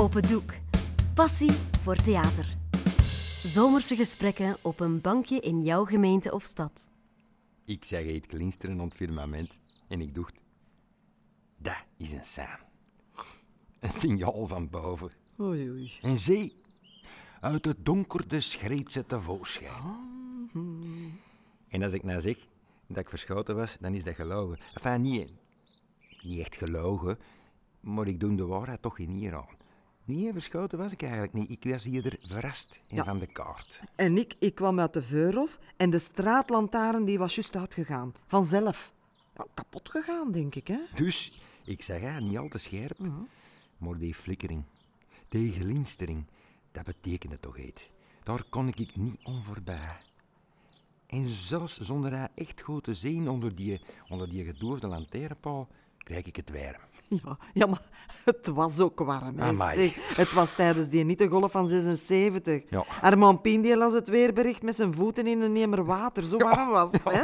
Open doek. Passie voor theater. Zomerse gesprekken op een bankje in jouw gemeente of stad. Ik zag het glinsteren op het firmament en ik dacht, dat is een sein. Een signaal van boven. Oei, oei. En zee, uit het donkerde schreed ze tevoorschijn. En als ik nou zeg dat ik verschoten was, dan is dat gelogen. Enfin, niet, niet echt gelogen, maar ik doe de waarheid toch in hier aan. Nee, verschoten was ik eigenlijk niet. Ik was hier verrast Ja. van de kaart. En ik, ik kwam uit de Veurhof en de straatlantaarn die was juist uitgegaan. Vanzelf. Ja, kapot gegaan, denk ik, hè? Dus, ik zeg ja, niet al te scherp, maar die flikkering, die glinstering, dat betekende toch iets. Daar kon ik niet om voorbij. En zelfs zonder haar echt goed te zien onder die, onder die gedoofde lantaarnpaal, krijg ik het warm. Ja, ja, maar het was ook warm. Hè, zeg. Het was tijdens die niettegolf van 76. Ja. Armand Pien die las het weerbericht met zijn voeten in een nemer water. Zo warm was het. Hè?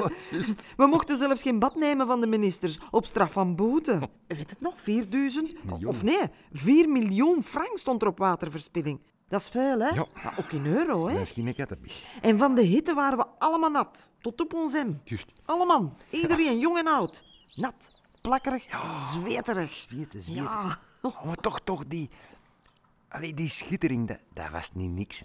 We mochten zelfs geen bad nemen van de ministers op straf van boete. Weet het nog? 4000? Miljoen. Of nee, 4 miljoen frank stond er op waterverspilling. Dat is veel, hè? Ja. Maar ook in euro, hè? Misschien een kattenbis. En van de hitte waren we allemaal nat. Tot op ons hem. Juist. Allemaal. Iedereen, jong en oud. Nat, plakkerig, zweterig. Zweten, zweten. Ja. Oh, maar toch, toch, die... Allee, die schittering, dat, dat was niet niks.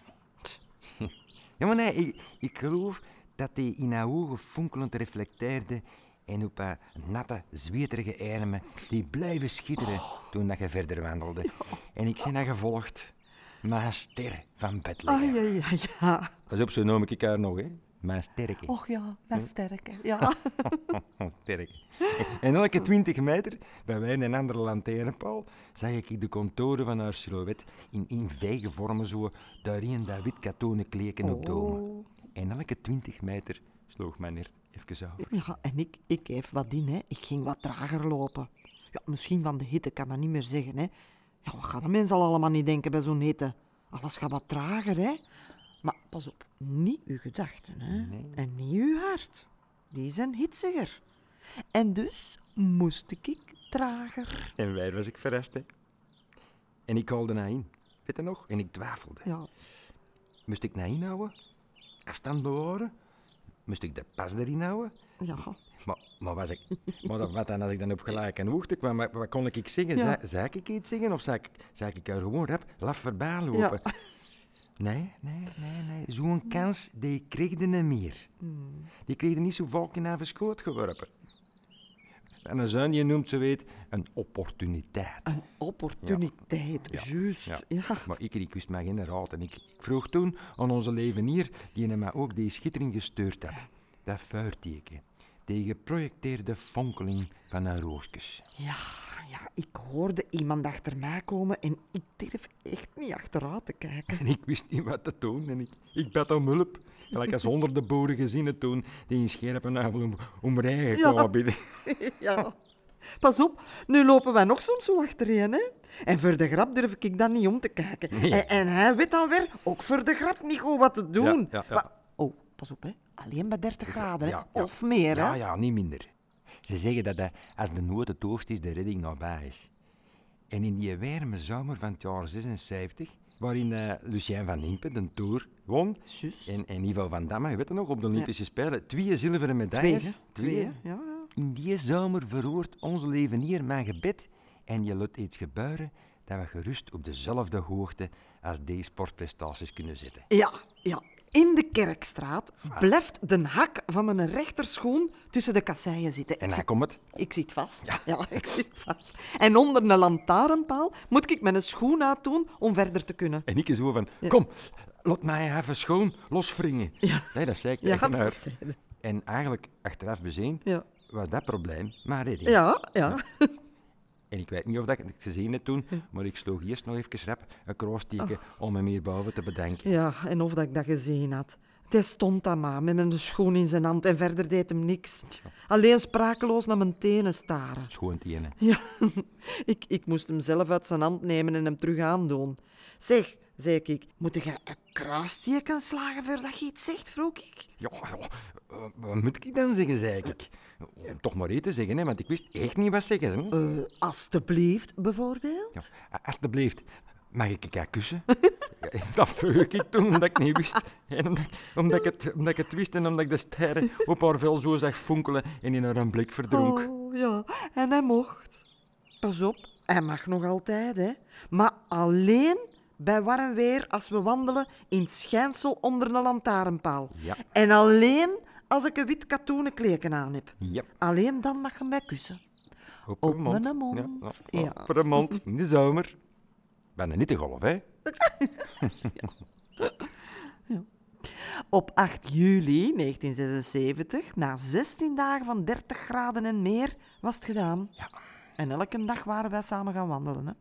Ja, maar nee, ik, ik geloof dat die in haar ogen fonkelend reflecteerde en op haar natte, zweterige armen die blijven schitteren toen dat je verder wandelde. En ik ben haar gevolgd. Mijn ster van Bethlehem. Ah, ja, ja, ja. Pas op, zo noem ik haar nog, hè. Mijn sterke. Och ja, best sterk, hè. Ja. Sterk. En elke twintig meter, bij wij een andere lantaarnpaal, zag ik de contouren van haar silhouet in, in vijgen vormen zo daarin dat wit katonen kleken op domen. En elke twintig meter sloeg mijn hart even over. ja, en ik, ik geef wat in, hè. Ik ging wat trager lopen. Ja, misschien van de hitte kan dat niet meer zeggen, hè. Ja, wat gaan de mensen al allemaal niet denken bij zo'n hitte? Alles gaat wat trager, hè. Maar pas op, niet uw gedachten, hè. En niet uw hart. Die zijn hitsiger. En dus moest ik trager. En waar was ik verrast, hè. En ik haalde naar in. Weet je nog? En ik twijfelde. Ja, Moest ik naar inhouden? Afstand bewaren? Moest ik de pas erin houden? ja. Maar, maar, was ik, maar dan- wat dan als ik dan op gelijke hoogte kwam? Wat, wat kon ik zeggen? Ja. Zou, ik iets zeggen of zou ik, zou ik er gewoon rap laf voorbij lopen? Nee, nee, nee, nee. Zo'n kans, die kreeg je niet meer. Die kreeg je niet zo vaak in haar schoot geworpen. En een zoon, je noemt, ze weet, een opportuniteit. Een opportuniteit, juist. Ja. Ja. Maar ik, ik wist maar geen raad. En ik, ik vroeg toen aan onze levenier, die hem mij ook die schittering gestuurd had. Dat vuurteken. Die geprojecteerde fonkeling van haar roosjes. Ja, ja, ik hoorde iemand achter mij komen en ik durf echt niet achteruit te kijken. En ik wist niet wat te doen. En ik, ik bad om hulp. Gelijk als honderden boeren gezinnen toen, die in scherpe navel om, om rijgen Ja. kwamen bidden. Ja. Pas op, nu lopen wij nog soms zo achtereen, hè? En voor de grap durf ik dan niet om te kijken. Nee. En, en hij weet dan weer ook voor de grap niet goed wat te doen. Ja, ja, ja. Maar- oh, pas op, hè? Alleen bij 30 graden, hè? Ja, ja. Of meer, hè? Ja, ja, niet minder. Ze zeggen dat, dat als de nood het hoogst is, de redding nabij is. En in die warme zomer van het jaar 76, waarin eh, Lucien van Impe de Tour won, en, en Ivo van Damme, je weet het nog, op de Olympische Spelen, twee zilveren Twee, medailles. Twee, hè? Ja, ja. In die zomer verhoort onze levenier mijn gebed en je laat iets gebeuren dat we gerust op dezelfde hoogte als deze sportprestaties kunnen zitten. Ja, ja. In de Kerkstraat blijft de hak van mijn rechterschoen tussen de kasseien zitten. En zit- komt het. Ik zit vast. Ja. ik zit vast. En onder een lantaarnpaal moet ik mijn schoen uitdoen om verder te kunnen. En ik zo van, kom, laat mij even schoon loswringen. Ja. Nee, dat zei ik Ja, tegen dat zei. En eigenlijk, achteraf bezien, Ja. was dat probleem maar redding. Ja, ja. En ik weet niet of dat ik het gezien heb toen, maar ik sloeg eerst nog even rap een kroosteken om hem hier boven te bedanken. Ja, en of dat ik dat gezien had. Hij stond daar maar met mijn schoen in zijn hand en verder deed hem niks. Alleen sprakeloos naar mijn tenen staren. Schoon tenen. Ja, ik, ik moest hem zelf uit zijn hand nemen en hem terug aandoen. Zeg, zei ik, moet je een kruisteken slagen voordat je iets zegt, vroeg ik. Ja, ja, wat- wat moet ik dan zeggen, zei ik. Om toch maar eten zeggen, hè, want ik wist echt niet wat zeggen. Hè. Eh, alsjeblieft, bijvoorbeeld? Ja, alsjeblieft, Mag ik elkaar kussen? Dat vroeg ik toen, omdat ik niet wist. En omdat, ik- omdat, ik het, omdat ik het wist en omdat ik de sterren op haar vel zo zag fonkelen en in haar een blik verdronk. Oh, ja, en hij mocht. Pas op, hij mag nog altijd, hè. Maar alleen bij warm weer als we wandelen in het schijnsel onder een lantaarnpaal. Ja. En alleen als ik een wit katoenen kleken aan heb. Ja, Alleen dan mag je mij kussen. op, Op mond. mijn mond, Ja, ja. Op haar mond, in de zomer. Bijna niet te golf, hè? Op 8 juli 1976, na 16 dagen van 30 graden en meer, was het gedaan. Ja. En elke dag waren wij samen gaan wandelen. Hè?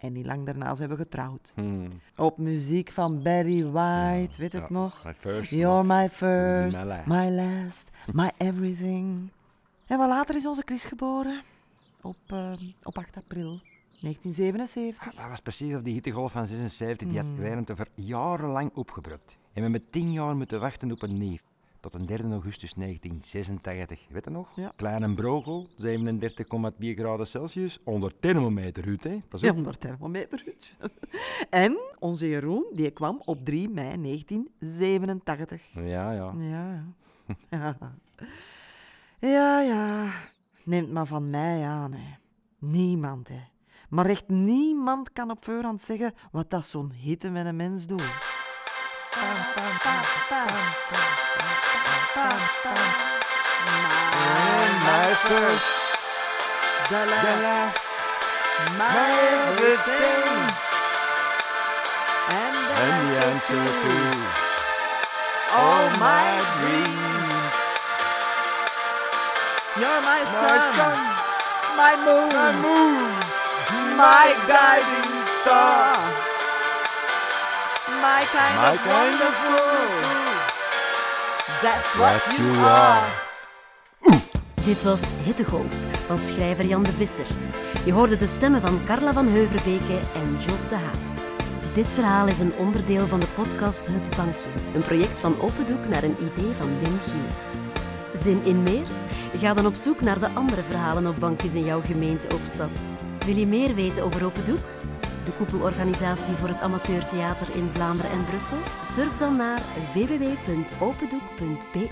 En niet lang daarna zijn we getrouwd. Hmm. Op muziek van Barry White, weet het nog? my first You're my first, my last. my last, my everything. En wat later is onze Chris geboren. Op, eh, op 8 april 1977. Dat was precies op die hittegolf van 76. Die Hmm. had Wijnand over jarenlang opgebruikt. En we hebben tien jaar moeten wachten op een neef. Tot een 3 augustus 1986. Weet je nog? Ja. Kleine Brogel, 37,4 graden Celsius, onder thermometer uit, hè? Pas op. 100 thermometer. en onze Jeroen, die kwam op 3 mei 1987. Ja, ja. Ja, ja. Ja, ja. Neemt maar van mij aan, hè. Niemand, hè. Maar echt niemand kan op voorhand zeggen wat dat zo'n hitte met een mens doet. Pam. My, my first, the last, my everything, and the And the answer to all my dreams. You're my sun, my moon, my guiding star, my kind My of kind of wonderful. That's what, What you are. Dit was Hittegolf van schrijver Jan de Visser. Je hoorde de stemmen van Carla van Heuverbeke en Jos de Haas. Dit verhaal is een onderdeel van de podcast Het Bankje, een project van Open Doek naar een idee van Wim Gilles. Zin in meer? Ga dan op zoek naar de andere verhalen op bankjes in jouw gemeente of stad. Wil je meer weten over Open Doek? De koepelorganisatie voor het amateurtheater in Vlaanderen en Brussel? Surf dan naar www.opendoek.be.